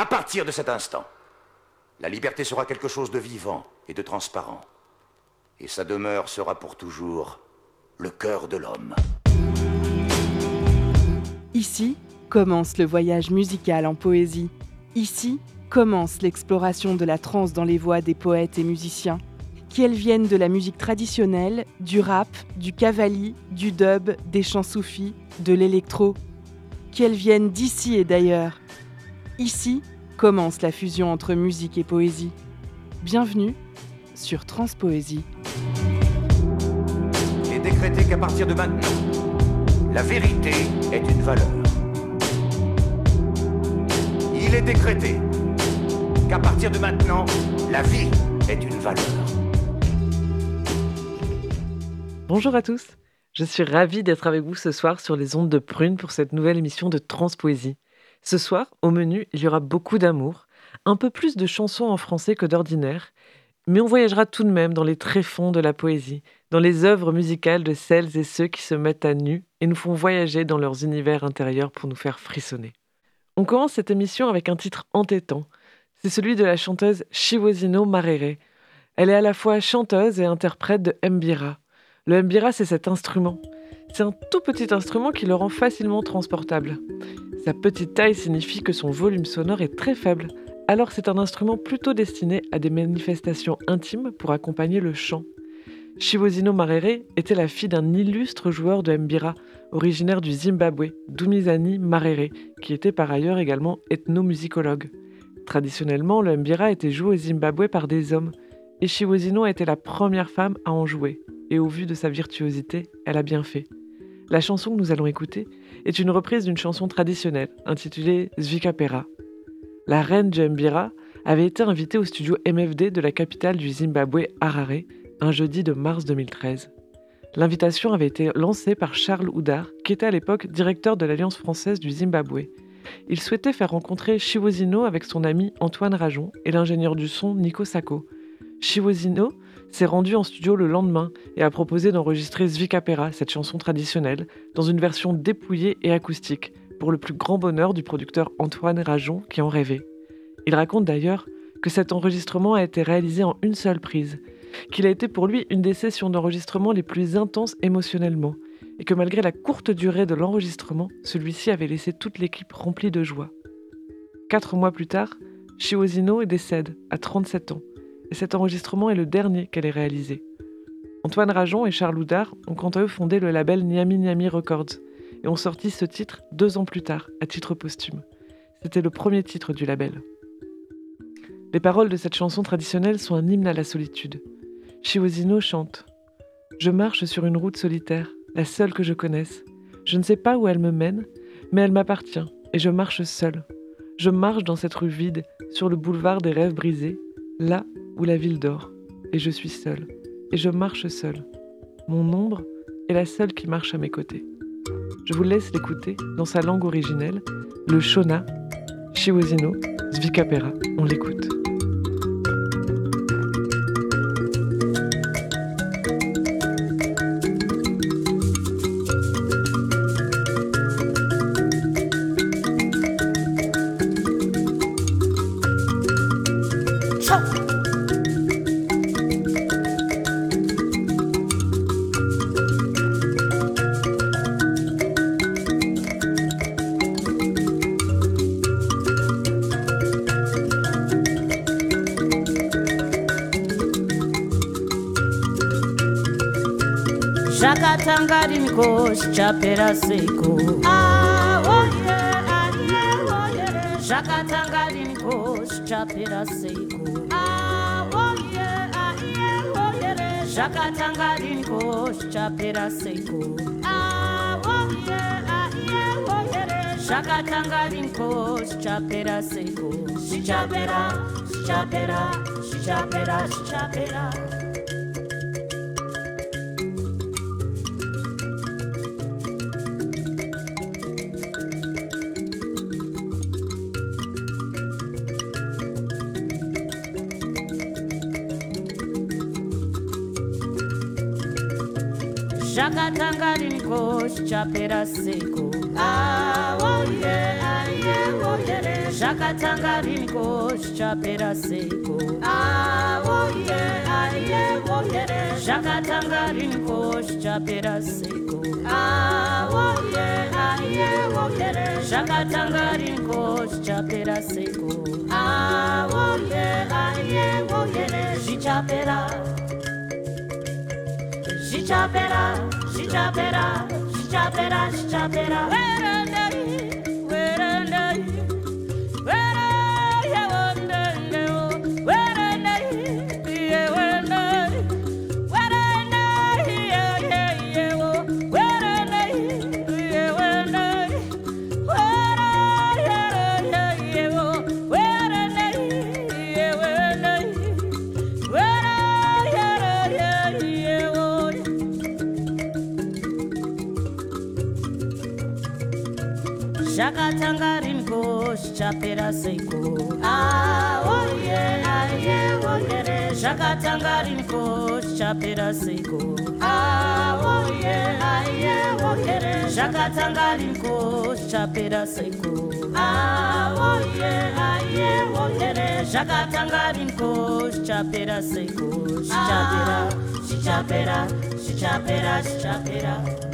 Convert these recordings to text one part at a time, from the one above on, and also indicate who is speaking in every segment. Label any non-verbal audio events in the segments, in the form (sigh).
Speaker 1: À partir de cet instant, la liberté sera quelque chose de vivant et de transparent. Et sa demeure sera pour toujours le cœur de l'homme.
Speaker 2: Ici commence le voyage musical en poésie. Ici commence l'exploration de la trance dans les voix des poètes et musiciens, qu'elles viennent de la musique traditionnelle, du rap, du cavali, du dub, des chants soufis, de l'électro, qu'elles viennent d'ici et d'ailleurs. Ici commence la fusion entre musique et poésie. Bienvenue sur Transpoésie.
Speaker 1: Il est décrété qu'à partir de maintenant, la vérité est une valeur. Il est décrété qu'à partir de maintenant, la vie est une valeur.
Speaker 3: Bonjour à tous, je suis ravie d'être avec vous ce soir sur les ondes de Prune pour cette nouvelle émission de Transpoésie. Ce soir, au menu, il y aura beaucoup d'amour, un peu plus de chansons en français que d'ordinaire, mais on voyagera tout de même dans les tréfonds de la poésie, dans les œuvres musicales de celles et ceux qui se mettent à nu et nous font voyager dans leurs univers intérieurs pour nous faire frissonner. On commence cette émission avec un titre entêtant. C'est celui de la chanteuse Shiwozino Marere. Elle est à la fois chanteuse et interprète de mbira. Le mbira, c'est cet instrument. C'est un tout petit instrument qui le rend facilement transportable. Sa petite taille signifie que son volume sonore est très faible, alors c'est un instrument plutôt destiné à des manifestations intimes pour accompagner le chant. Shivozino Marere était la fille d'un illustre joueur de mbira, originaire du Zimbabwe, Dumizani Marere, qui était par ailleurs également ethnomusicologue. Traditionnellement, le mbira était joué au Zimbabwe par des hommes, et Shivozino était la première femme à en jouer et au vu de sa virtuosité, elle a bien fait. La chanson que nous allons écouter est une reprise d'une chanson traditionnelle intitulée Zvikapera. La reine Mbira avait été invitée au studio MFD de la capitale du Zimbabwe, Harare, un jeudi de mars 2013. L'invitation avait été lancée par Charles Houdard, qui était à l'époque directeur de l'Alliance française du Zimbabwe. Il souhaitait faire rencontrer Shivozino avec son ami Antoine Rajon et l'ingénieur du son Nico Sacco. Shivozino s'est rendu en studio le lendemain et a proposé d'enregistrer Zvikapera, cette chanson traditionnelle, dans une version dépouillée et acoustique, pour le plus grand bonheur du producteur Antoine Rajon qui en rêvait. Il raconte d'ailleurs que cet enregistrement a été réalisé en une seule prise, qu'il a été pour lui une des sessions d'enregistrement les plus intenses émotionnellement, et que malgré la courte durée de l'enregistrement, celui-ci avait laissé toute l'équipe remplie de joie. Quatre mois plus tard, Shiozino décède à 37 ans, et cet enregistrement est le dernier qu'elle ait réalisé. Antoine Rajon et Charles Houdard ont quant à eux fondé le label Niami Niami Records et ont sorti ce titre deux ans plus tard, à titre posthume. C'était le premier titre du label. Les paroles de cette chanson traditionnelle sont un hymne à la solitude. Shiwozino chante Je marche sur une route solitaire, la seule que je connaisse. Je ne sais pas où elle me mène, mais elle m'appartient, et je marche seul. Je marche dans cette rue vide, sur le boulevard des rêves brisés, là où la ville dort, et je suis seule, et je marche seule. Mon ombre est la seule qui marche à mes côtés. Je vous laisse l'écouter dans sa langue originelle, le Shona, Shiwozino, Zvikapera. On l'écoute.
Speaker 4: sangari mikoshi chapera seiko ah, oh ah oh zvakatanga rini koshi chapera seiko ah, oh zvakatanga rini koshi chapera seiko zvakatanga rini koshi chapera seiko zvichapera zvichapera zvichapera zvichapera chakatanga ringo chichapera seko. Zvakatanga ringo zvichapera seko. Zvakatanga ringo zvichapera seko. Zvakatanga ringo zvichapera seko zvichapera Jijabera, jijabera, jijabera, jijabera. Where are they? Where are they? zvatangaringo zvichapera seiko aoye aiye wokere. Zvakatangaringo zvichapera seiko aoye aiye wokere. Zvakatangaringo zvichapera seiko zvichapera zvichapera zvichapera zvichapera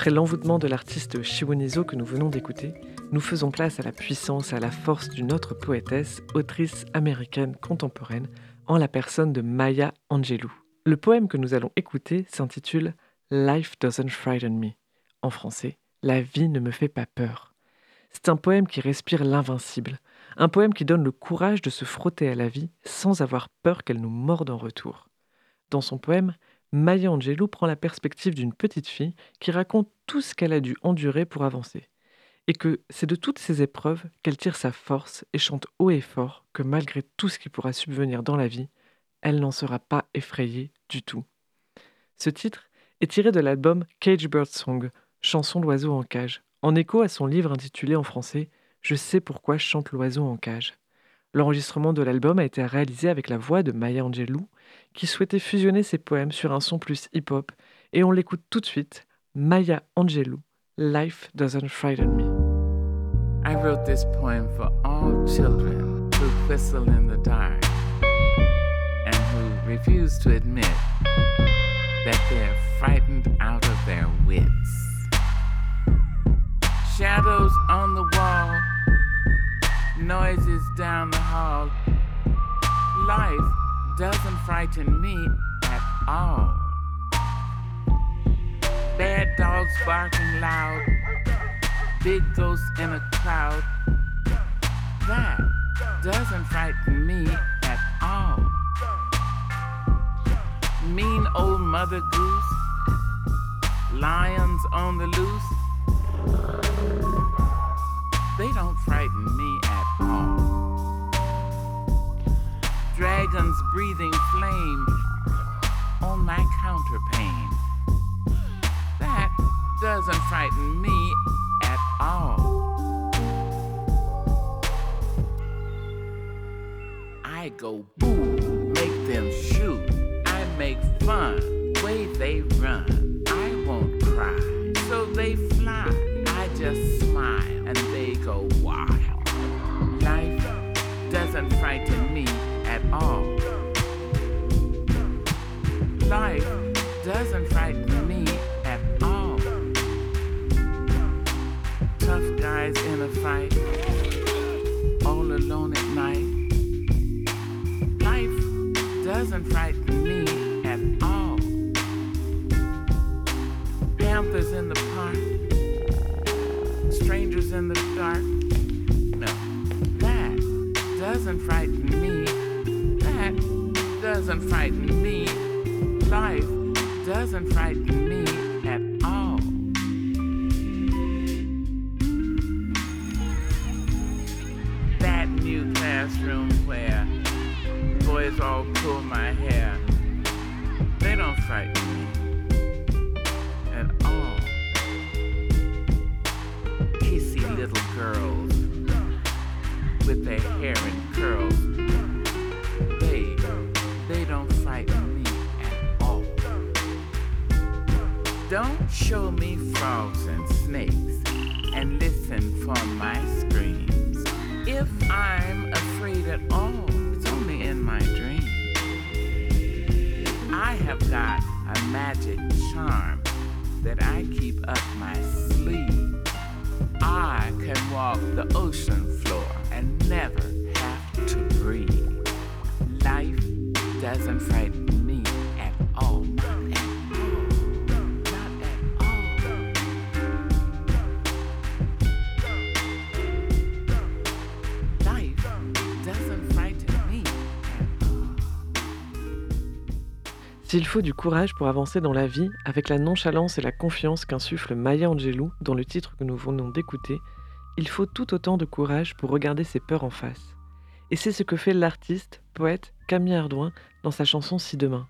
Speaker 3: Après l'envoûtement de l'artiste Shiwonizo que nous venons d'écouter, nous faisons place à la puissance et à la force d'une autre poétesse, autrice américaine contemporaine, en la personne de Maya Angelou. Le poème que nous allons écouter s'intitule Life Doesn't Frighten Me. En français, La vie ne me fait pas peur. C'est un poème qui respire l'invincible, un poème qui donne le courage de se frotter à la vie sans avoir peur qu'elle nous morde en retour. Dans son poème, Maya Angelou prend la perspective d'une petite fille qui raconte tout ce qu'elle a dû endurer pour avancer, et que c'est de toutes ces épreuves qu'elle tire sa force et chante haut et fort que malgré tout ce qui pourra subvenir dans la vie, elle n'en sera pas effrayée du tout. Ce titre est tiré de l'album Cage Bird Song, chanson d'oiseau en cage, en écho à son livre intitulé en français Je sais pourquoi chante l'oiseau en cage. L'enregistrement de l'album a été réalisé avec la voix de Maya Angelou, qui souhaitait fusionner ses poèmes sur un son plus hip-hop, et on l'écoute tout de suite, Maya Angelou, Life Doesn't Frighten Me.
Speaker 5: I wrote this poem for all children who whistle in the dark and who refuse to admit that they're frightened out of their wits. Shadows on the wall, noises down the hall. Life doesn't frighten me at all. Bad dogs barking loud, big ghosts in a cloud. That doesn't frighten me at all. Mean old mother goose, lions on the loose. They don't frighten me Dragons breathing flame on my counterpane. That doesn't frighten me at all. I go boo, make them shoot. I make fun, way they run. I won't cry, so they fly. I just smile and they go wild. Doesn't frighten me at all. Life doesn't frighten me at all. Tough guys in a fight, all alone at night. Life doesn't frighten me at all. Panthers in the park, strangers in the dark. Doesn't frighten me. That doesn't frighten me. Life doesn't frighten me at all. That new classroom where boys all pull my hair. They don't frighten me little girls with their hair in curls. They, they don't frighten me at all. Don't show me frogs and snakes and listen for my screams. If I'm afraid at all, it's only in my dreams. I have got a magic charm that I keep up my sleeve. I can walk the ocean floor and never to breathe. Life doesn't frighten me at all. Not at all. Not at all. Life doesn't frighten me at all.
Speaker 3: S'il faut du courage pour avancer dans la vie, avec la nonchalance et la confiance qu'insuffle Maya Angelou dans le titre que nous venons d'écouter, il faut tout autant de courage pour regarder ses peurs en face. Et c'est ce que fait l'artiste, poète Camille Ardouin dans sa chanson Si demain.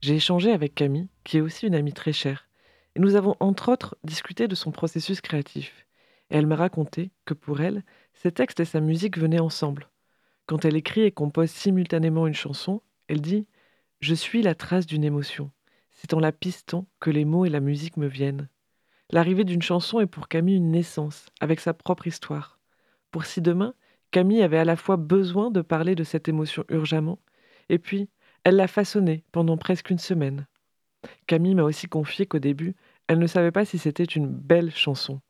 Speaker 3: J'ai échangé avec Camille, qui est aussi une amie très chère, et nous avons entre autres discuté de son processus créatif. Et elle m'a raconté que pour elle, ses textes et sa musique venaient ensemble. Quand elle écrit et compose simultanément une chanson, elle dit je suis la trace d'une émotion. C'est en la pistant que les mots et la musique me viennent. L'arrivée d'une chanson est pour Camille une naissance, avec sa propre histoire. Pour si demain, Camille avait à la fois besoin de parler de cette émotion urgemment, et puis elle l'a façonnée pendant presque une semaine. Camille m'a aussi confié qu'au début, elle ne savait pas si c'était une belle chanson.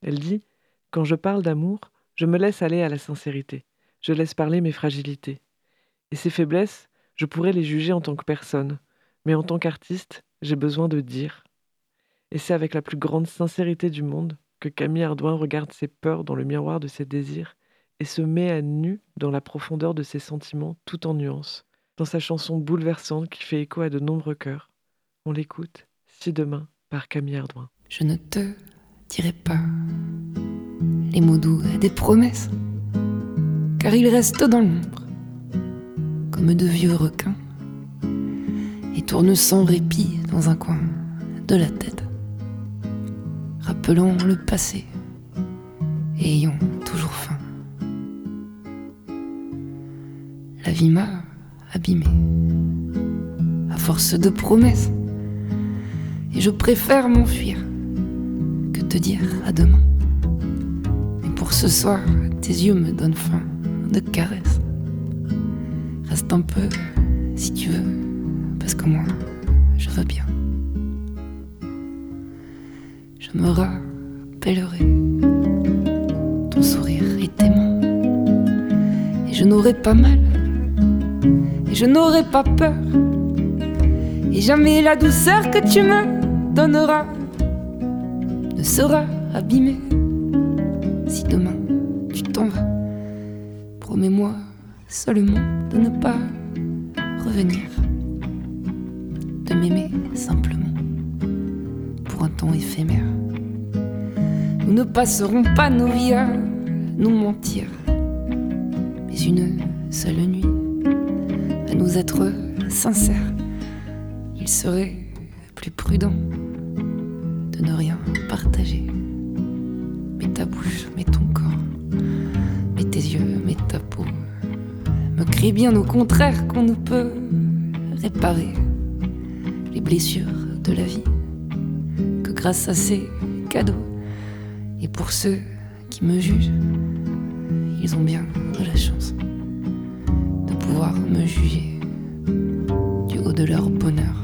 Speaker 3: Elle dit Quand je parle d'amour, je me laisse aller à la sincérité, je laisse parler mes fragilités. Et ces faiblesses, je pourrais les juger en tant que personne, mais en tant qu'artiste, j'ai besoin de dire. Et c'est avec la plus grande sincérité du monde que Camille Ardouin regarde ses peurs dans le miroir de ses désirs et se met à nu dans la profondeur de ses sentiments tout en nuances, dans sa chanson bouleversante qui fait écho à de nombreux cœurs. On l'écoute, si demain, par Camille Ardouin.
Speaker 6: Je ne te dirai pas les mots doux des promesses, car ils restent dans l'ombre, comme de vieux requins, et tournent sans répit dans un coin de la tête, rappelant le passé et ayant toujours faim. La vie m'a abîmé à force de promesses, et je préfère m'enfuir que te dire à demain. Mais pour ce soir, tes yeux me donnent faim de caresses. Reste un peu si tu veux, parce que moi, je veux bien. Je me rappellerai ton sourire et tes et je n'aurai pas mal, et je n'aurai pas peur, et jamais la douceur que tu me donneras ne sera abîmée si demain tu t'en. Promets-moi seulement de ne pas revenir, de m'aimer simplement pour un temps éphémère. Nous ne passerons pas nos vies à nous mentir, mais une seule nuit être sincères. Il serait plus prudent de ne rien partager. Mais ta bouche, mais ton corps, mais tes yeux, mais ta peau me crient bien au contraire qu'on ne peut réparer les blessures de la vie que grâce à ces cadeaux. Et pour ceux qui me jugent, ils ont bien de la chance de pouvoir me juger leur bonheur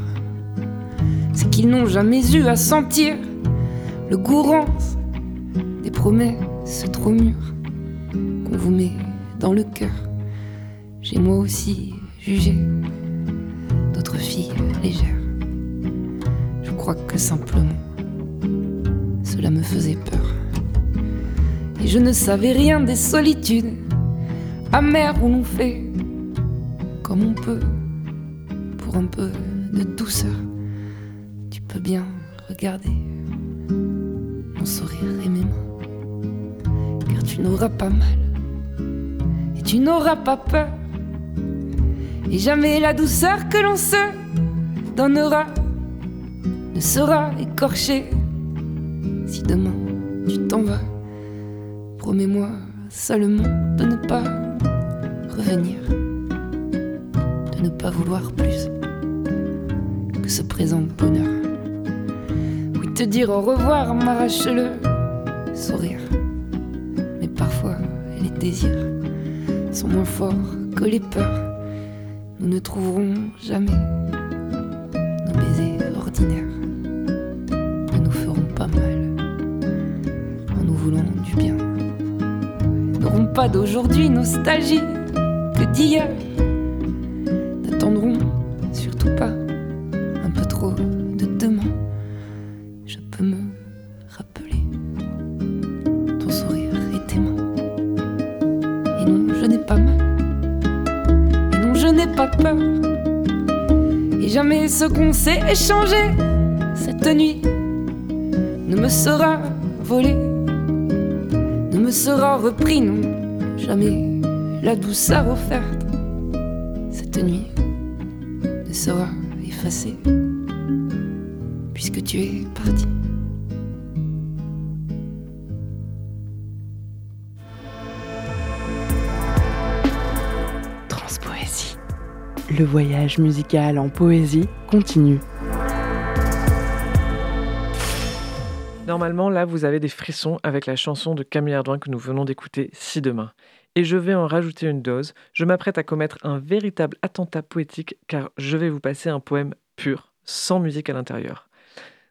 Speaker 6: c'est qu'ils n'ont jamais eu à sentir le gourance des promesses trop mûres qu'on vous met dans le cœur. J'ai moi aussi jugé d'autres filles légères. Je crois que simplement cela me faisait peur. Et je ne savais rien des solitudes amères où l'on fait comme on peut un peu de douceur. Tu peux bien regarder mon sourire et car tu n'auras pas mal et tu n'auras pas peur, et jamais la douceur que l'on se donnera ne sera écorché. Si demain tu t'en vas, promets-moi seulement de ne pas revenir, de ne pas vouloir plus que ce présent bonheur. Oui, te dire au revoir m'arrache le sourire, mais parfois les désirs sont moins forts que les peurs. Nous ne trouverons jamais nos baisers ordinaires. Ne nous ferons pas mal en nous voulant du bien. N'aurons pas d'aujourd'hui nostalgie que d'hier. Ce qu'on s'est échangé cette nuit ne me sera volé, ne me sera repris, non, jamais la douceur offerte cette nuit ne sera effacée, puisque tu es parti.
Speaker 2: Le voyage musical en poésie continue.
Speaker 3: Normalement, là, vous avez des frissons avec la chanson de Camille Ardouin que nous venons d'écouter, Si demain. Et je vais en rajouter une dose. Je m'apprête à commettre un véritable attentat poétique car je vais vous passer un poème pur, sans musique à l'intérieur.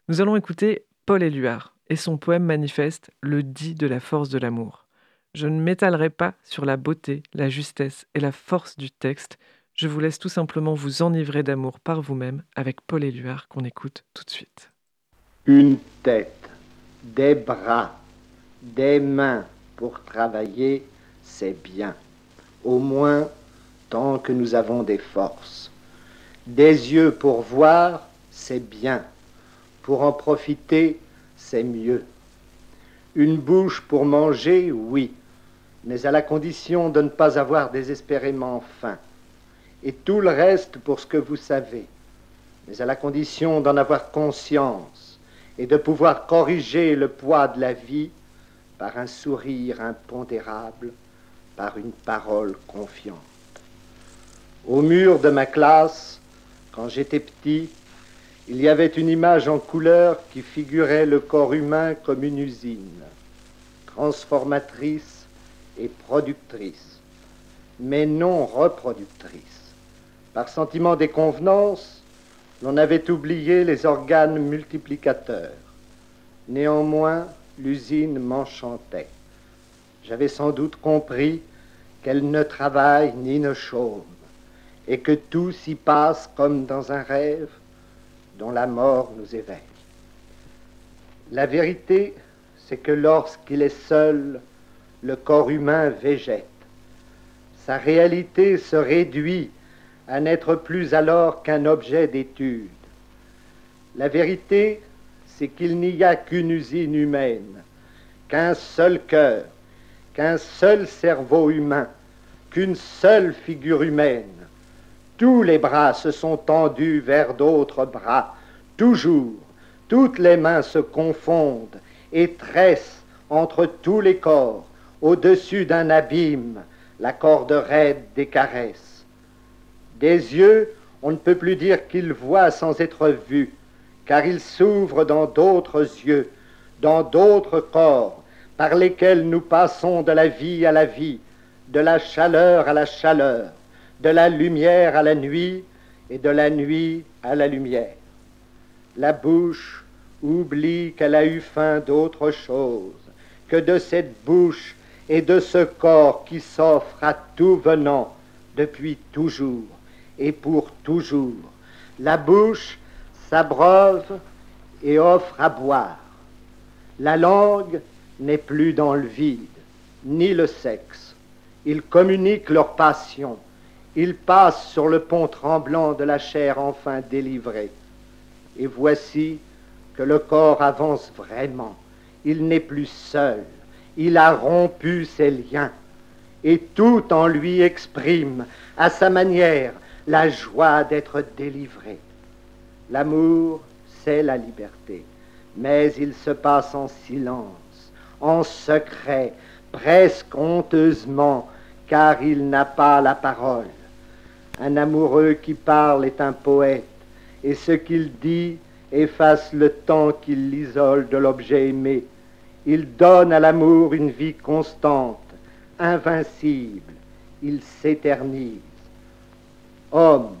Speaker 3: Nous allons écouter Paul Éluard et son poème manifeste Le dit de la force de l'amour. Je ne m'étalerai pas sur la beauté, la justesse et la force du texte. Je vous laisse tout simplement vous enivrer d'amour par vous-même avec Paul Éluard qu'on écoute tout de suite.
Speaker 7: Une tête, des bras, des mains pour travailler, c'est bien. Au moins tant que nous avons des forces. Des yeux pour voir, c'est bien. Pour en profiter, c'est mieux. Une bouche pour manger, oui, mais à la condition de ne pas avoir désespérément faim. Et tout le reste pour ce que vous savez, mais à la condition d'en avoir conscience et de pouvoir corriger le poids de la vie par un sourire impondérable, par une parole confiante. Au mur de ma classe, quand j'étais petit, il y avait une image en couleur qui figurait le corps humain comme une usine, transformatrice et productrice, mais non reproductrice. Par sentiment des convenances, l'on avait oublié les organes multiplicateurs. Néanmoins, l'usine m'enchantait. J'avais sans doute compris qu'elle ne travaille ni ne chôme, et que tout s'y passe comme dans un rêve dont la mort nous éveille. La vérité, c'est que lorsqu'il est seul, le corps humain végète. Sa réalité se réduit à n'être plus alors qu'un objet d'étude. La vérité, c'est qu'il n'y a qu'une usine humaine, qu'un seul cœur, qu'un seul cerveau humain, qu'une seule figure humaine. Tous les bras se sont tendus vers d'autres bras, toujours. Toutes les mains se confondent et tressent entre tous les corps, au-dessus d'un abîme, la corde raide des caresses. Des yeux, on ne peut plus dire qu'ils voient sans être vus, car ils s'ouvrent dans d'autres yeux, dans d'autres corps, par lesquels nous passons de la vie à la vie, de la chaleur à la chaleur, de la lumière à la nuit et de la nuit à la lumière. La bouche oublie qu'elle a eu faim d'autre chose que de cette bouche et de ce corps qui s'offre à tout venant depuis toujours et pour toujours. La bouche s'abreuve et offre à boire. La langue n'est plus dans le vide, ni le sexe. Ils communiquent leur passion. Ils passent sur le pont tremblant de la chair enfin délivrée. Et voici que le corps avance vraiment. Il n'est plus seul. Il a rompu ses liens. Et tout en lui exprime, à sa manière, la joie d'être délivré. L'amour, c'est la liberté, mais il se passe en silence, en secret, presque honteusement, car il n'a pas la parole. Un amoureux qui parle est un poète, et ce qu'il dit efface le temps qu'il l'isole de l'objet aimé. Il donne à l'amour une vie constante, invincible. Il s'éternise. Homme,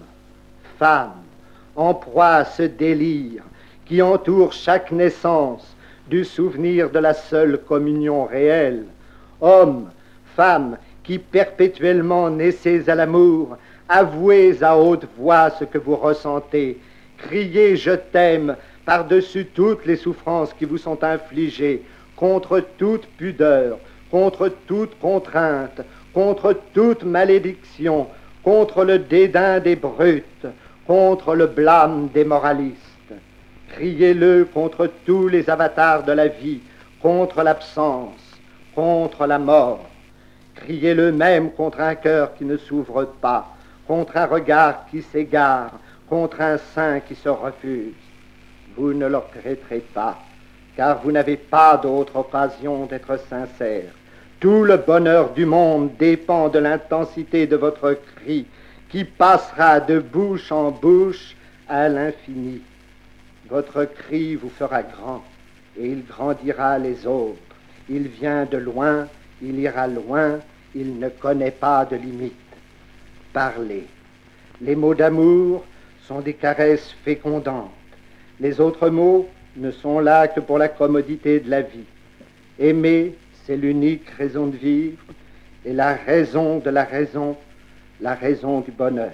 Speaker 7: femme, en proie à ce délire qui entoure chaque naissance du souvenir de la seule communion réelle. Homme, femme, qui perpétuellement naissez à l'amour, avouez à haute voix ce que vous ressentez, criez je t'aime par-dessus toutes les souffrances qui vous sont infligées, contre toute pudeur, contre toute contrainte, contre toute malédiction, contre le dédain des brutes, contre le blâme des moralistes. Criez-le contre tous les avatars de la vie, contre l'absence, contre la mort. Criez-le même contre un cœur qui ne s'ouvre pas, contre un regard qui s'égare, contre un sein qui se refuse. Vous ne le regretterez pas car vous n'avez pas d'autre occasion d'être sincère. Tout le bonheur du monde dépend de l'intensité de votre qui passera de bouche en bouche à l'infini. Votre cri vous fera grand, et il grandira les autres. Il vient de loin, il ira loin, il ne connaît pas de limite. Parlez. Les mots d'amour sont des caresses fécondantes. Les autres mots ne sont là que pour la commodité de la vie. Aimer, c'est l'unique raison de vivre et la raison de la raison, la raison du bonheur.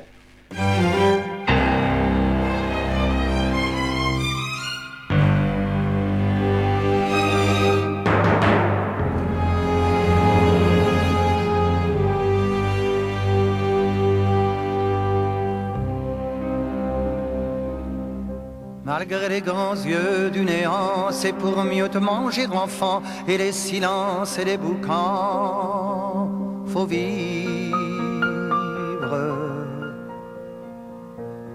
Speaker 8: Malgré les grands yeux du néant, c'est pour mieux te manger, enfant, et les silences et les boucans, faut vivre.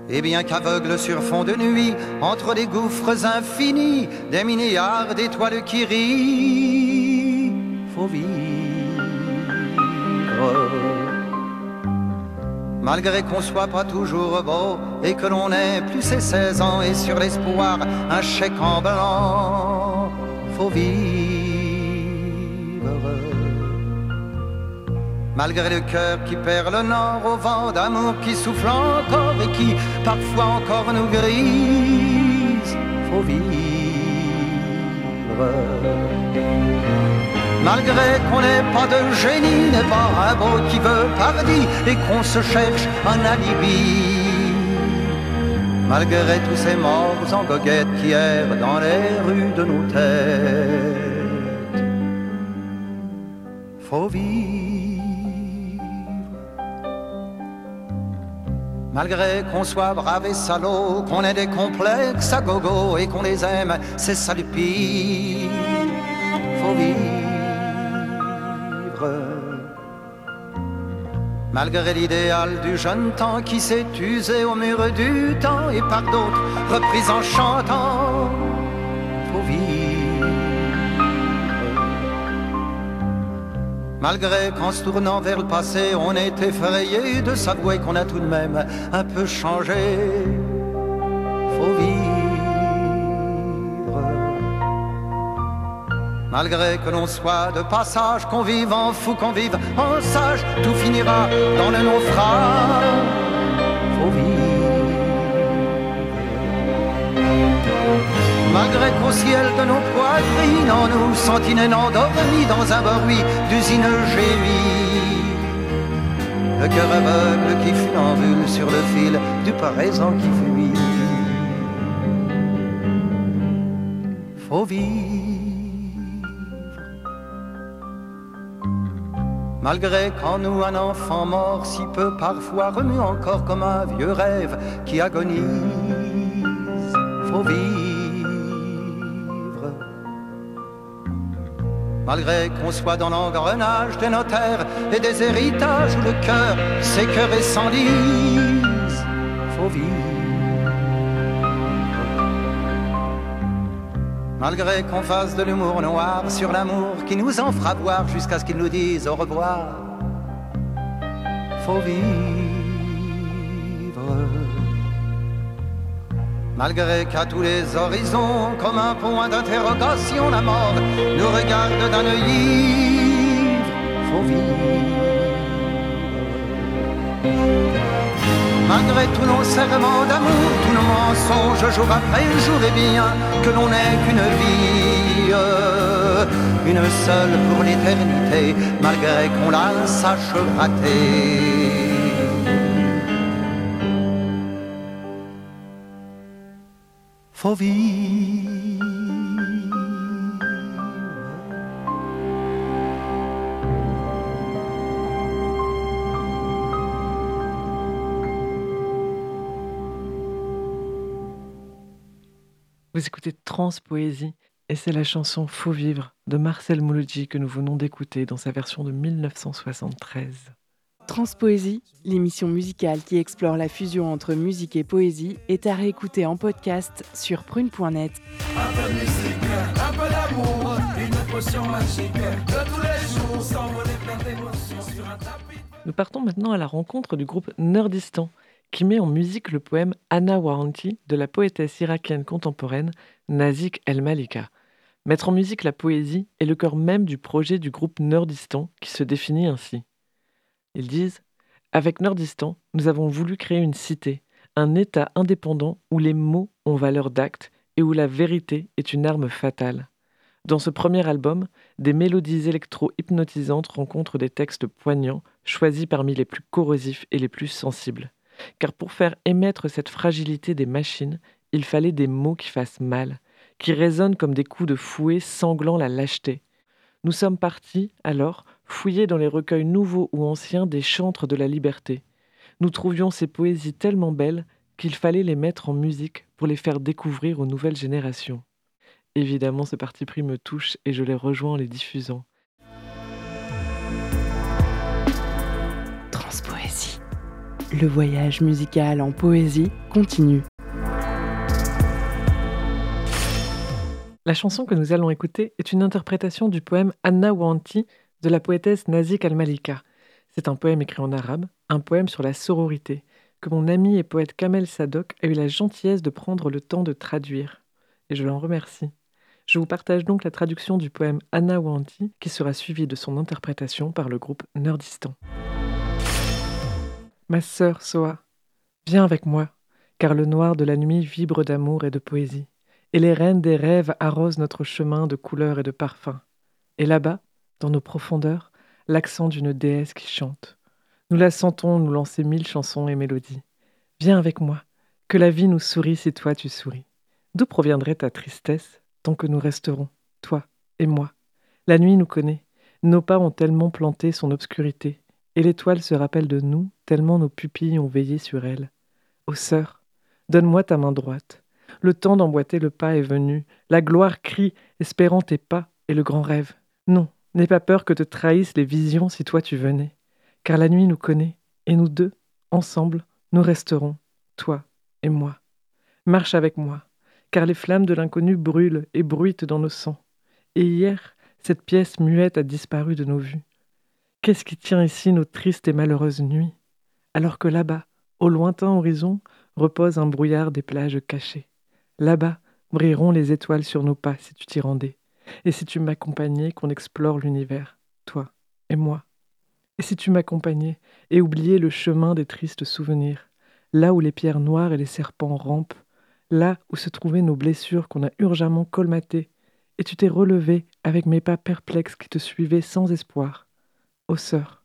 Speaker 8: Et bien qu'aveugle sur fond de nuit, entre des gouffres infinis, des milliards d'étoiles qui rient, faut vivre. Malgré qu'on soit pas toujours beau et que l'on ait plus ses 16 ans et sur l'espoir un chèque en blanc, faut vivre. Malgré le cœur qui perd le nord au vent d'amour qui souffle encore et qui parfois encore nous grise, faut vivre. Malgré qu'on n'ait pas de génie, n'est pas un beau qui veut pardi et qu'on se cherche un alibi. Malgré tous ces morts en goguette qui errent dans les rues de nos têtes, faut vivre. Malgré qu'on soit brave et salaud, qu'on ait des complexes à gogo et qu'on les aime, c'est ça le pire. Faut vivre. Malgré l'idéal du jeune temps qui s'est usé au mur du temps et par d'autres repris en chantant, faut vivre. Malgré qu'en se tournant vers le passé, on est effrayé de s'avouer qu'on a tout de même un peu changé, faut vivre. Malgré que l'on soit de passage, qu'on vive en fou, qu'on vive en sage, tout finira dans le naufrage. Faut vivre. Qu'au ciel de nos poitrines, en nous sentinelles endormis dans un bruit d'usine gémie. Le cœur aveugle qui funambule sur le fil du présent qui fuit. Faut vivre. Malgré qu'en nous un enfant mort si peu parfois remue encore comme un vieux rêve qui agonise, faut vivre. Malgré qu'on soit dans l'engrenage des notaires et des héritages où le cœur s'écœure et s'enlise, faut vivre. Malgré qu'on fasse de l'humour noir sur l'amour qui nous en fera boire jusqu'à ce qu'il nous dise au revoir, faut vivre. Malgré qu'à tous les horizons, comme un point d'interrogation, la mort nous regarde d'un œil. Faut vivre. Malgré tous nos serments d'amour, tous nos mensonges, jour après jour, et bien que l'on n'ait qu'une vie, une seule pour l'éternité, malgré qu'on la sache rater.
Speaker 3: Vous écoutez Transpoésie et c'est la chanson Faut vivre de Marcel Mouloudji que nous venons d'écouter dans sa version de 1973.
Speaker 2: Transpoésie, l'émission musicale qui explore la fusion entre musique et poésie, est à réécouter en podcast sur prune.net.
Speaker 9: Un peu de musique, un peu d'amour, une potion magique de tous les jours, s'envoler plein d'émotions sur un tapis.
Speaker 3: Nous partons maintenant à la rencontre du groupe Nerdistan qui met en musique le poème Anna Waranti de la poétesse irakienne contemporaine Nazik El Malika. Mettre en musique la poésie est le cœur même du projet du groupe Nordistan qui se définit ainsi. Ils disent Avec Nordistan, nous avons voulu créer une cité, un État indépendant où les mots ont valeur d'acte et où la vérité est une arme fatale. Dans ce premier album, des mélodies électro-hypnotisantes rencontrent des textes poignants, choisis parmi les plus corrosifs et les plus sensibles. Car pour faire émettre cette fragilité des machines, il fallait des mots qui fassent mal, qui résonnent comme des coups de fouet sanglant la lâcheté. Nous sommes partis, alors, fouiller dans les recueils nouveaux ou anciens des chantres de la liberté. Nous trouvions ces poésies tellement belles qu'il fallait les mettre en musique pour les faire découvrir aux nouvelles générations. Évidemment, ce parti pris me touche et je les rejoins en les diffusant.
Speaker 2: Transpoésie. Le voyage musical en poésie continue.
Speaker 3: La chanson que nous allons écouter est une interprétation du poème Anna Wanti de la poétesse Nazik Al-Malika. C'est un poème écrit en arabe, un poème sur la sororité, que mon ami et poète Kamel Sadok a eu la gentillesse de prendre le temps de traduire. Et je l'en remercie. Je vous partage donc la traduction du poème Anna Wanti, qui sera suivie de son interprétation par le groupe Nerdistan. Ma sœur Soa, viens avec moi, car le noir de la nuit vibre d'amour et de poésie, et les reines des rêves arrosent notre chemin de couleurs et de parfums. Et là-bas, dans nos profondeurs, l'accent d'une déesse qui chante. Nous la sentons nous lancer mille chansons et mélodies. Viens avec moi, que la vie nous sourit si toi tu souris. D'où proviendrait ta tristesse tant que nous resterons, toi et moi? La nuit nous connaît, nos pas ont tellement planté son obscurité, et l'étoile se rappelle de nous tellement nos pupilles ont veillé sur elle. Ô sœur, donne-moi ta main droite. Le temps d'emboîter le pas est venu, la gloire crie, espérant tes pas et le grand rêve. Non, n'aie pas peur que te trahissent les visions si toi tu venais, car la nuit nous connaît, et nous deux, ensemble, nous resterons, toi et moi. Marche avec moi, car les flammes de l'inconnu brûlent et bruitent dans nos sangs. Et hier, cette pièce muette a disparu de nos vues. Qu'est-ce qui tient ici nos tristes et malheureuses nuits Alors que là-bas, au lointain horizon, repose un brouillard des plages cachées? Là-bas brilleront les étoiles sur nos pas si tu t'y rendais. Et si tu m'accompagnais qu'on explore l'univers, toi et moi? Et si tu m'accompagnais et oubliais le chemin des tristes souvenirs, là où les pierres noires et les serpents rampent, là où se trouvaient nos blessures qu'on a urgemment colmatées, et tu t'es relevé avec mes pas perplexes qui te suivaient sans espoir. Ô sœur,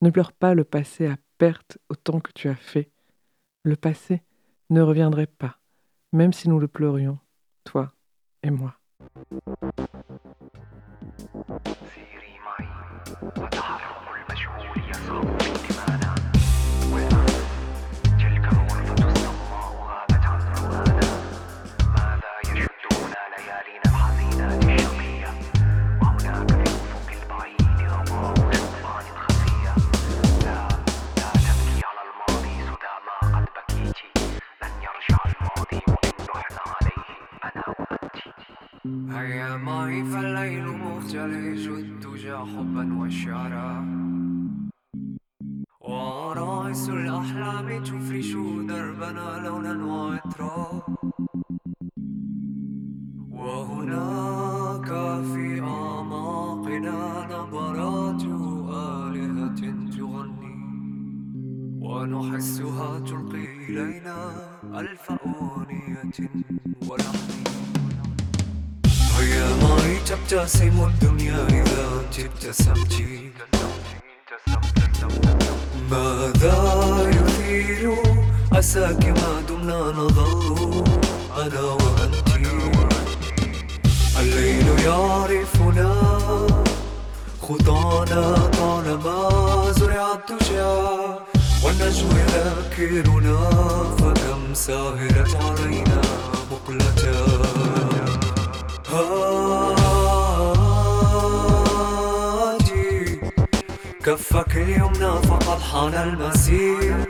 Speaker 3: ne pleure pas le passé à perte autant que tu as fait. Le passé ne reviendrait pas, même si nous le pleurions, toi et moi.
Speaker 10: مختلج والدجى حبا وشعرا وعرايس الأحلام تفرش دربنا لونا وعطرا وهناك في أعماقنا نبرات آلهة تغني ونحسها تلقي إلينا ألف أغنية ولحن تبتسم الدنيا إذا ابتسمت ماذا يثير أساك ما دمنا نظل أنا وأنت الليل يعرفنا خطانا طالما زرع الدجى والنجم يذكرنا فكم ساهرت علينا مقلتا كفك اليمنى فقد حان المسير.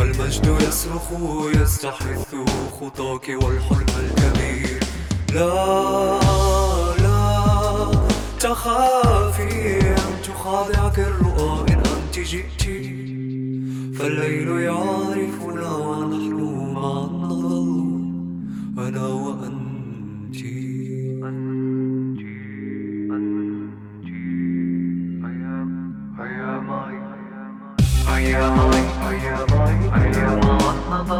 Speaker 10: المجد يصرخ يستحث خطاك والحلم الكبير. لا لا تخافي أن تخادعك الرؤى إن أنت جئت. فالليل يعرفنا ونحن معا نظل أنا وأنت.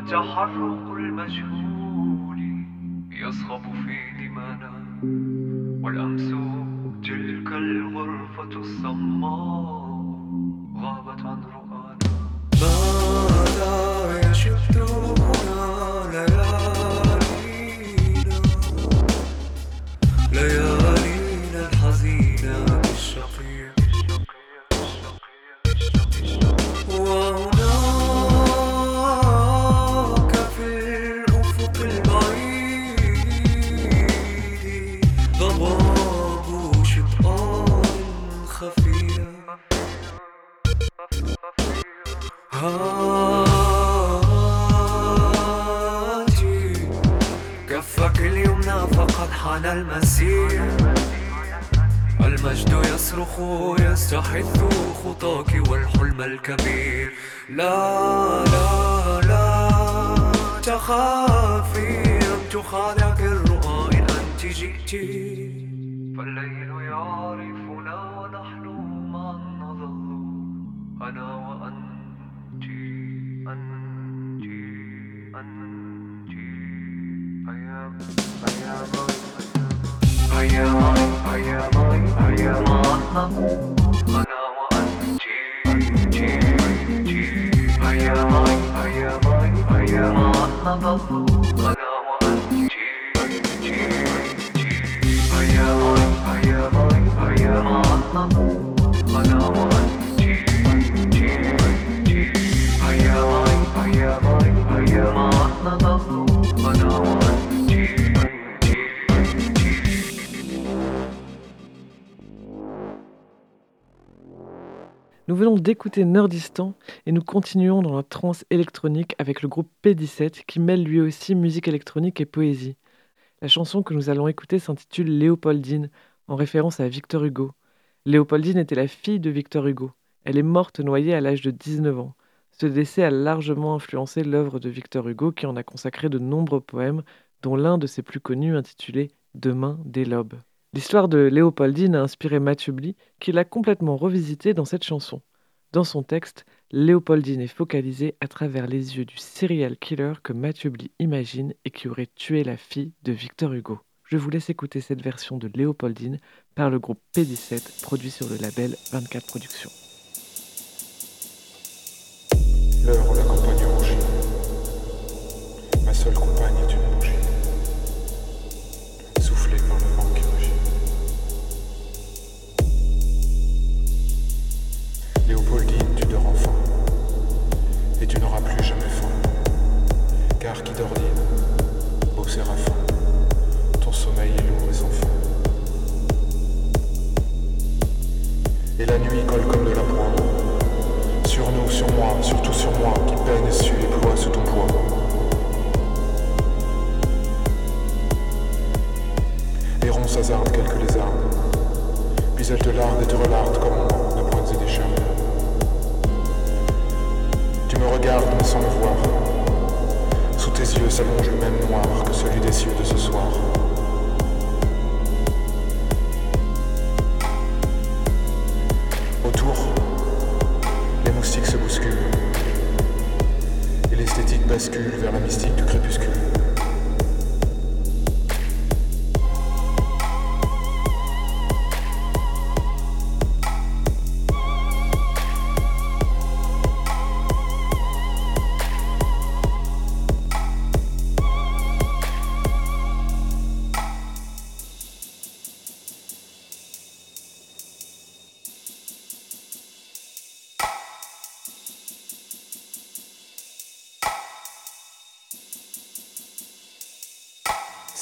Speaker 10: فتحرق المجهول يصخب في دمانا والأمس تلك الغرفة الصماء غابت عن رؤانا ماذا يشدنا ليالينا؟ ليالينا هاتي كفك اليمنى فقد حان المسير. المجد يصرخ يستحث خطاك والحلم الكبير. لا لا لا تخافي أن تخادعك الرؤى إن أنت جئت. فالليل يعرفنا ونحن معا نظل أنا وأنت Mama.
Speaker 3: Nous venons d'écouter Nordistan et nous continuons dans la trance électronique avec le groupe P17 qui mêle lui aussi musique électronique et poésie. La chanson que nous allons écouter s'intitule Léopoldine, en référence à Victor Hugo. Léopoldine était la fille de Victor Hugo. Elle est morte noyée à l'âge de 19 ans. Ce décès a largement influencé l'œuvre de Victor Hugo qui en a consacré de nombreux poèmes, dont l'un de ses plus connus intitulé Demain des lobes. L'histoire de Léopoldine a inspiré Mathieu Bly, qui l'a complètement revisité dans cette chanson. Dans son texte, Léopoldine est focalisée à travers les yeux du serial killer que Mathieu Bly imagine et qui aurait tué la fille de Victor Hugo. Je vous laisse écouter cette version de Léopoldine par le groupe P17, produit sur le label 24 Productions.
Speaker 11: Luego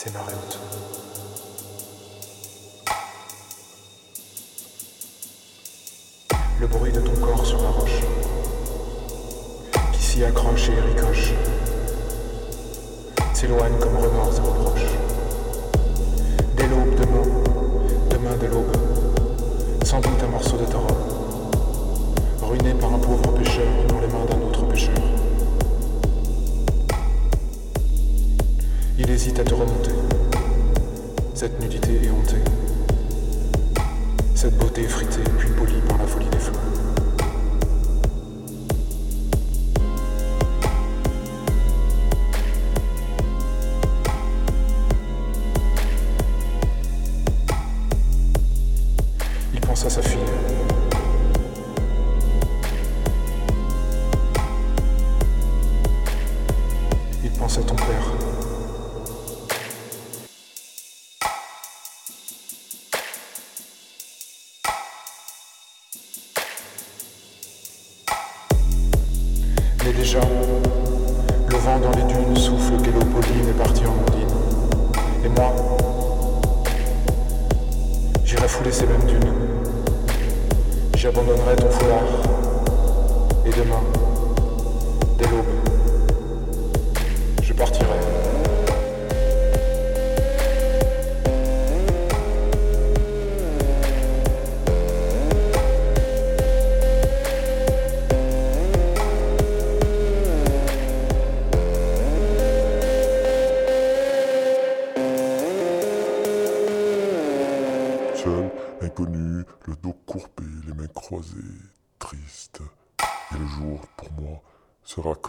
Speaker 11: C'est Naruto. Le bruit de ton corps sur la roche, qui s'y accroche et ricoche, s'éloigne comme remords et reproches. Dès l'aube de mots, demain de l'aube, sans doute un morceau de ta ruiné par un pauvre pêcheur dans les mains d'un autre pêcheur. Il hésite à te remonter. Cette nudité éhontée. Cette beauté effritée puis polie par la folie des
Speaker 12: fleurs.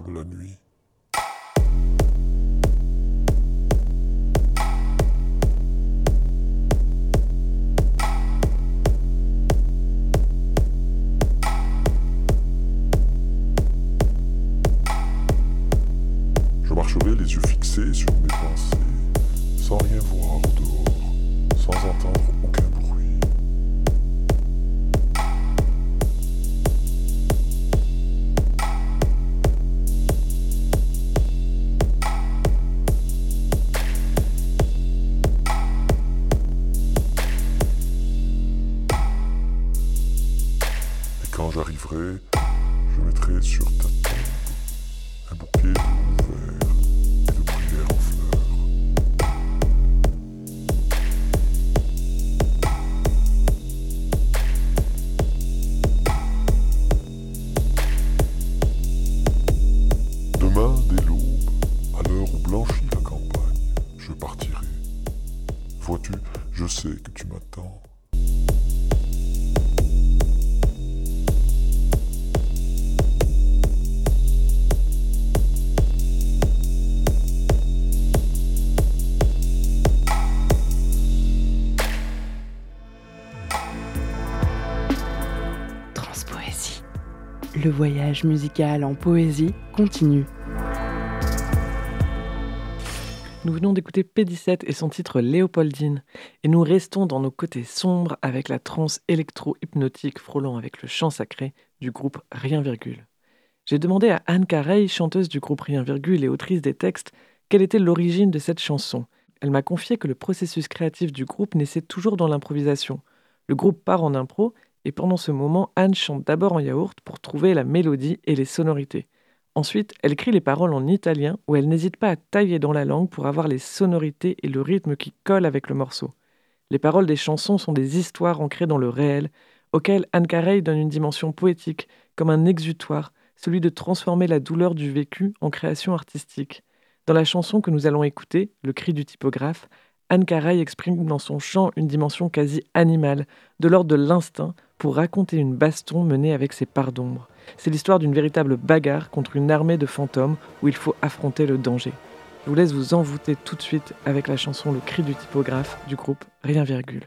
Speaker 12: la
Speaker 2: nuit. Voyage musical en poésie continue.
Speaker 3: Nous venons d'écouter P17 et son titre Léopoldine, et nous restons dans nos côtés sombres avec la trance électro-hypnotique frôlant avec le chant sacré du groupe Rien Virgule. J'ai demandé à Anne Carey, chanteuse du groupe Rien Virgule et autrice des textes, quelle était l'origine de cette chanson. Elle m'a confié que le processus créatif du groupe naissait toujours dans l'improvisation. Le groupe part en impro, et pendant ce moment, Anne chante d'abord en yaourt pour trouver la mélodie et les sonorités. Ensuite, elle crie les paroles en italien où elle n'hésite pas à tailler dans la langue pour avoir les sonorités et le rythme qui collent avec le morceau. Les paroles des chansons sont des histoires ancrées dans le réel, auxquelles Anne Carey donne une dimension poétique, comme un exutoire, celui de transformer la douleur du vécu en création artistique. Dans la chanson que nous allons écouter, Le cri du typographe, Anne Carey exprime dans son chant une dimension quasi animale, de l'ordre de l'instinct, pour raconter une baston menée avec ses parts d'ombre. C'est l'histoire d'une véritable bagarre contre une armée de fantômes où il faut affronter le danger. Je vous laisse vous envoûter tout de suite avec la chanson Le cri du typographe du groupe Rien Virgule.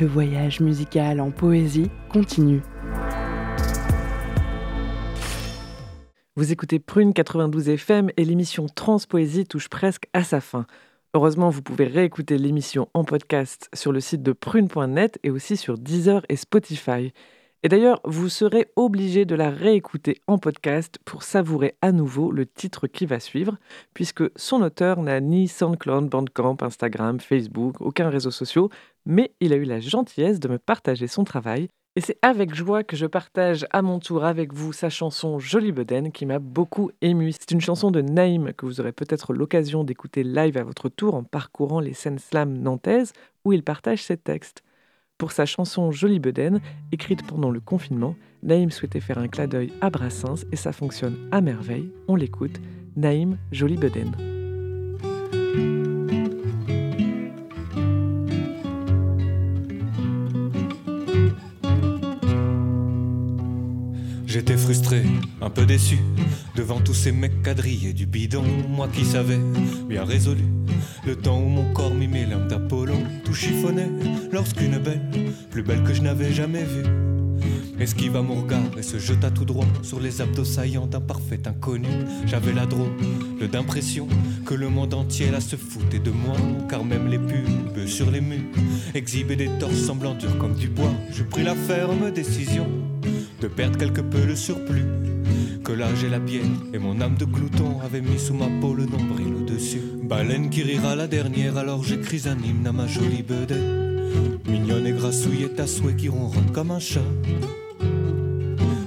Speaker 2: Le voyage musical en poésie continue.
Speaker 3: Vous écoutez Prune 92 FM et l'émission Transpoésie touche presque à sa fin. Heureusement, vous pouvez réécouter l'émission en podcast sur le site de prune.net et aussi sur Deezer et Spotify. Et d'ailleurs, vous serez obligé de la réécouter en podcast pour savourer à nouveau le titre qui va suivre, puisque son auteur n'a ni SoundCloud, Bandcamp, Instagram, Facebook, aucun réseau social, mais il a eu la gentillesse de me partager son travail. Et c'est avec joie que je partage à mon tour avec vous sa chanson Jolie Bedaine qui m'a beaucoup ému. C'est une chanson de Naïm que vous aurez peut-être l'occasion d'écouter live à votre tour en parcourant les scènes slam nantaises où il partage ses textes. Pour sa chanson Jolie Bedaine, écrite pendant le confinement, Naïm souhaitait faire un clin d'œil à Brassens et ça fonctionne à merveille. On l'écoute. Naïm Jolie Bedaine.
Speaker 13: J'étais frustré, un peu déçu, devant tous ces mecs quadrillés du bidon. Moi qui savais, bien résolu, le temps où mon corps mimait l'âme d'Apollon, tout chiffonné, lorsqu'une belle, plus belle que je n'avais jamais vue, esquiva mon regard et se jeta tout droit sur les abdos saillants d'un parfait inconnu. J'avais la drôle d'impression que le monde entier là se foutait de moi, car même les pubs sur les murs exhibaient des torses semblants durs comme du bois. Je pris la ferme décision de perdre quelque peu le surplus que l'âge et la bière et mon âme de glouton avaient mis sous ma peau le nombril au-dessus. Baleine qui rira la dernière, alors j'écris un hymne à ma jolie bedaine. Mignonne et grassouillette à souhait qui ronronne comme un chat.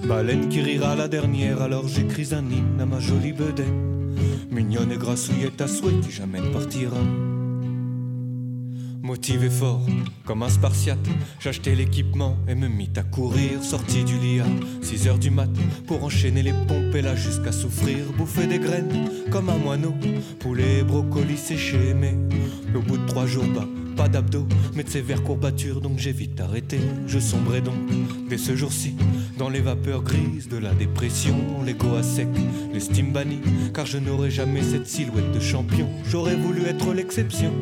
Speaker 13: Baleine qui rira la dernière, alors j'écris un hymne à ma jolie bedaine. Mignonne et grassouillette à souhait qui jamais ne partira. Motivé fort, comme un spartiate, j'achetais l'équipement et me mis à courir, sorti du lit à 6 heures du mat, pour enchaîner les pompes et là jusqu'à souffrir, bouffer des graines comme un moineau, poulet, brocoli séché, mais au bout de trois jours, bah, pas d'abdos, mais de sévères courbatures, donc j'ai vite arrêté. Je sombrais donc, dès ce jour-ci, dans les vapeurs grises de la dépression, l'ego à sec, l'estime bannie, car je n'aurais jamais cette silhouette de champion. J'aurais voulu être l'exception,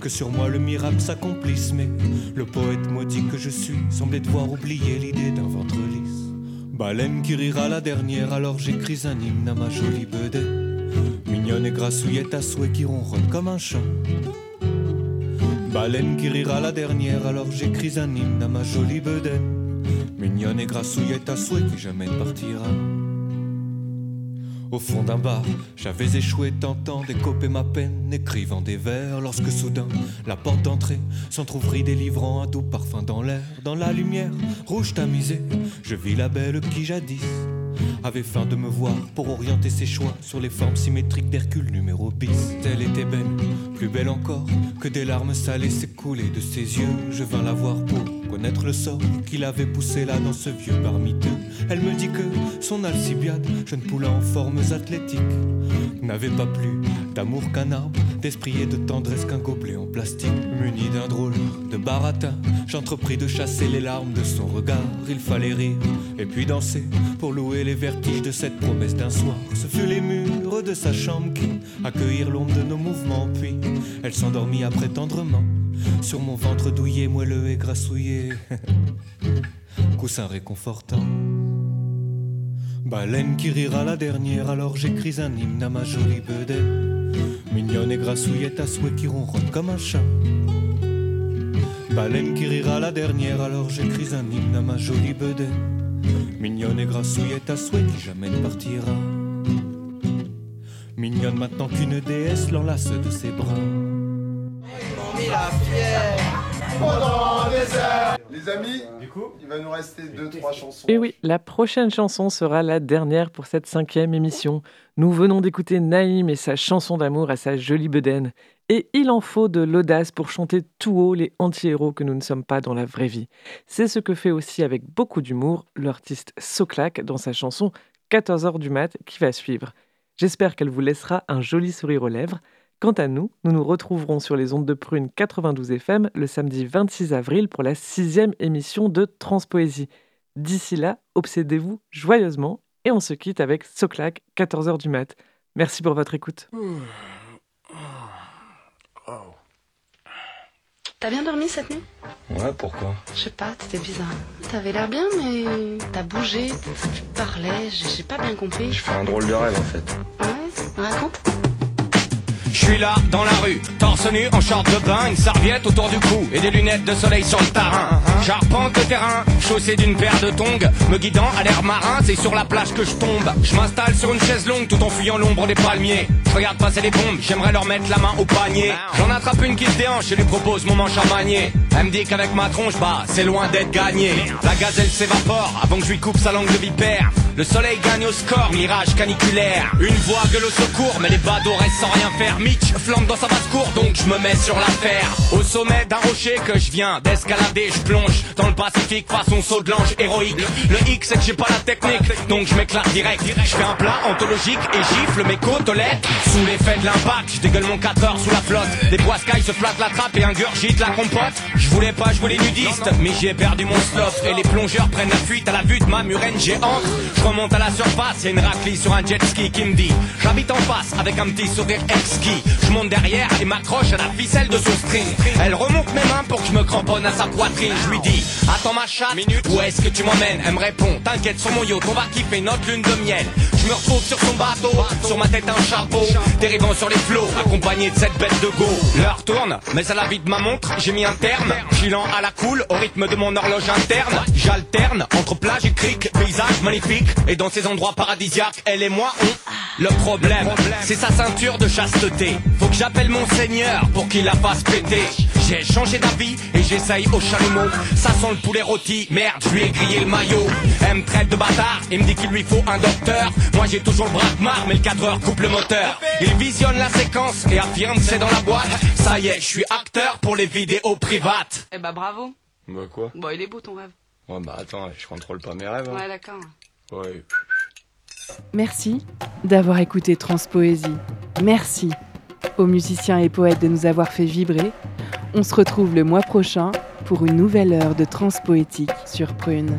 Speaker 13: que sur moi le miracle s'accomplisse, mais le poète maudit que je suis semblait devoir oublier l'idée d'un ventre lisse. Baleine qui rira la dernière, alors j'écris un hymne à ma jolie bedaine. Mignonne et grassouillette à souhait qui ronronne comme un chat. Baleine qui rira la dernière, alors j'écris un hymne à ma jolie bedaine. Mignonne et grassouillette à souhait qui jamais ne partira. Au fond d'un bar, j'avais échoué tentant d'écoper ma peine, écrivant des vers, lorsque soudain, la porte d'entrée s'entr'ouvrit délivrant un doux parfum dans l'air. Dans la lumière, rouge tamisée, je vis la belle qui jadis avait faim de me voir pour orienter ses choix sur les formes symétriques d'Hercule numéro bis. Elle était belle, plus belle encore, que des larmes salées s'écoulaient de ses yeux. Je vins la voir pour connaître le sort qu'il avait poussé là dans ce vieux bar miteux. Elle me dit que son Alcibiade, jeune poulain en formes athlétiques, n'avait pas plus d'amour qu'un arbre, d'esprit et de tendresse qu'un gobelet en plastique. Muni d'un drôle de baratin, j'entrepris de chasser les larmes de son regard. Il fallait rire et puis danser pour louer les vertiges de cette promesse d'un soir. Ce fut les murs de sa chambre qui accueillirent l'ombre de nos mouvements. Puis elle s'endormit après tendrement sur mon ventre douillet, moelleux et grassouillé. (laughs) Coussin réconfortant. Baleine qui rira la dernière, alors j'écris un hymne à ma jolie bedaine. Mignonne et grassouillette à souhait qui ronronne comme un chat. Baleine qui rira la dernière, alors j'écris un hymne à ma jolie bedaine. Mignonne et grassouillette à souhait qui jamais ne partira. Mignonne maintenant qu'une déesse l'enlace de ses bras.
Speaker 14: mis la fière pendant des heures. Les amis, du coup, il va nous rester deux, trois chansons.
Speaker 3: Et oui, la prochaine chanson sera la dernière pour cette cinquième émission. Nous venons d'écouter Naïm et sa chanson d'amour à sa jolie bedaine. Et il en faut de l'audace pour chanter tout haut les anti-héros que nous ne sommes pas dans la vraie vie. C'est ce que fait aussi avec beaucoup d'humour l'artiste Soclac dans sa chanson 14h du mat qui va suivre. J'espère qu'elle vous laissera un joli sourire aux lèvres. Quant à nous, nous nous retrouverons sur les ondes de Prune 92 FM le samedi 26 avril pour la sixième émission de Transpoésie. D'ici là, obsédez-vous joyeusement et on se quitte avec Soclac, 14h du mat. Merci pour votre écoute.
Speaker 15: T'as bien dormi cette nuit
Speaker 16: Ouais, pourquoi
Speaker 15: Je sais pas, t'étais bizarre. T'avais l'air bien, mais t'as bougé, tu parlais, j'ai j'ai pas bien compris.
Speaker 16: Je fais un drôle de rêve en fait.
Speaker 15: Ouais, raconte.
Speaker 17: Je suis là dans la rue, torse nu en short de bain, une serviette autour du cou et des lunettes de soleil sur le terrain. J'arpente le terrain, chaussé d'une paire de tongs, me guidant à l'air marin, c'est sur la plage que je tombe. Je m'installe sur une chaise longue tout en fuyant l'ombre des palmiers. Je regarde passer les bombes, j'aimerais leur mettre la main au panier. J'en attrape une qui se déhanche et lui propose mon manche à manier. Elle me dit qu'avec ma tronche, bah, c'est loin d'être gagné. La gazelle s'évapore avant que je lui coupe sa langue de vipère. Le soleil gagne au score, mirage caniculaire. Une voix gueule au secours, mais les badauds restent sans rien faire. Mitch flambe dans sa basse-cour, donc je me mets sur l'affaire. Au sommet d'un rocher que je viens d'escalader, je plonge dans le Pacifique façon saut de l'ange héroïque. Le X c'est que j'ai pas la technique, donc je m'éclate direct. Je fais un plat anthologique et gifle mes côtelettes. Sous l'effet de l'impact, je dégueule mon 4 heures sous la flotte. Des poiscailles se flattent la trappe et ingurgitent la compote. Je voulais pas jouer les nudistes, mais j'ai perdu mon slop. Et les plongeurs prennent la fuite à la vue de ma murène géante. Je remonte à la surface, et une raclée sur un jet ski qui me dit J'habite en face avec un petit sourire exquis. Je monte derrière et m'accroche à la ficelle de son string. Elle remonte mes mains pour que je me cramponne à sa poitrine. Je lui dis Attends ma chatte, où est-ce que tu m'emmènes? Elle me répond T'inquiète sur mon yacht, on va kiffer notre lune de miel. Je me retrouve sur son bateau, sur ma tête un chapeau, dérivant sur les flots, accompagné de cette bête de go. L'heure tourne, mais à la vie de ma montre, j'ai mis un terme. Filant à la cool, au rythme de mon horloge interne. J'alterne entre plage et crique, paysage magnifique. Et dans ces endroits paradisiaques, elle et moi, on. Le problème, c'est sa ceinture de chasteté. Faut que j'appelle mon seigneur pour qu'il la fasse péter. J'ai changé d'avis et j'essaye au chalumeau. Ça sent le poulet rôti, merde, je lui ai grillé le maillot. Elle me traite de bâtard et me dit qu'il lui faut un docteur. Moi j'ai toujours le bras de marre, mais le cadreur coupe le moteur. Il visionne la séquence et affirme que c'est dans la boîte. Ça y est, je suis acteur pour les vidéos privates.
Speaker 15: Eh bah bravo.
Speaker 16: Bah quoi?
Speaker 15: Bon, il est beau ton rêve.
Speaker 16: Ouais, bah attends, je contrôle pas mes rêves. hein.
Speaker 15: Ouais, d'accord.
Speaker 16: Ouais.
Speaker 2: Merci d'avoir écouté Transpoésie. Merci aux musiciens et poètes de nous avoir fait vibrer. On se retrouve le mois prochain pour une nouvelle heure de transpoétique sur Prune.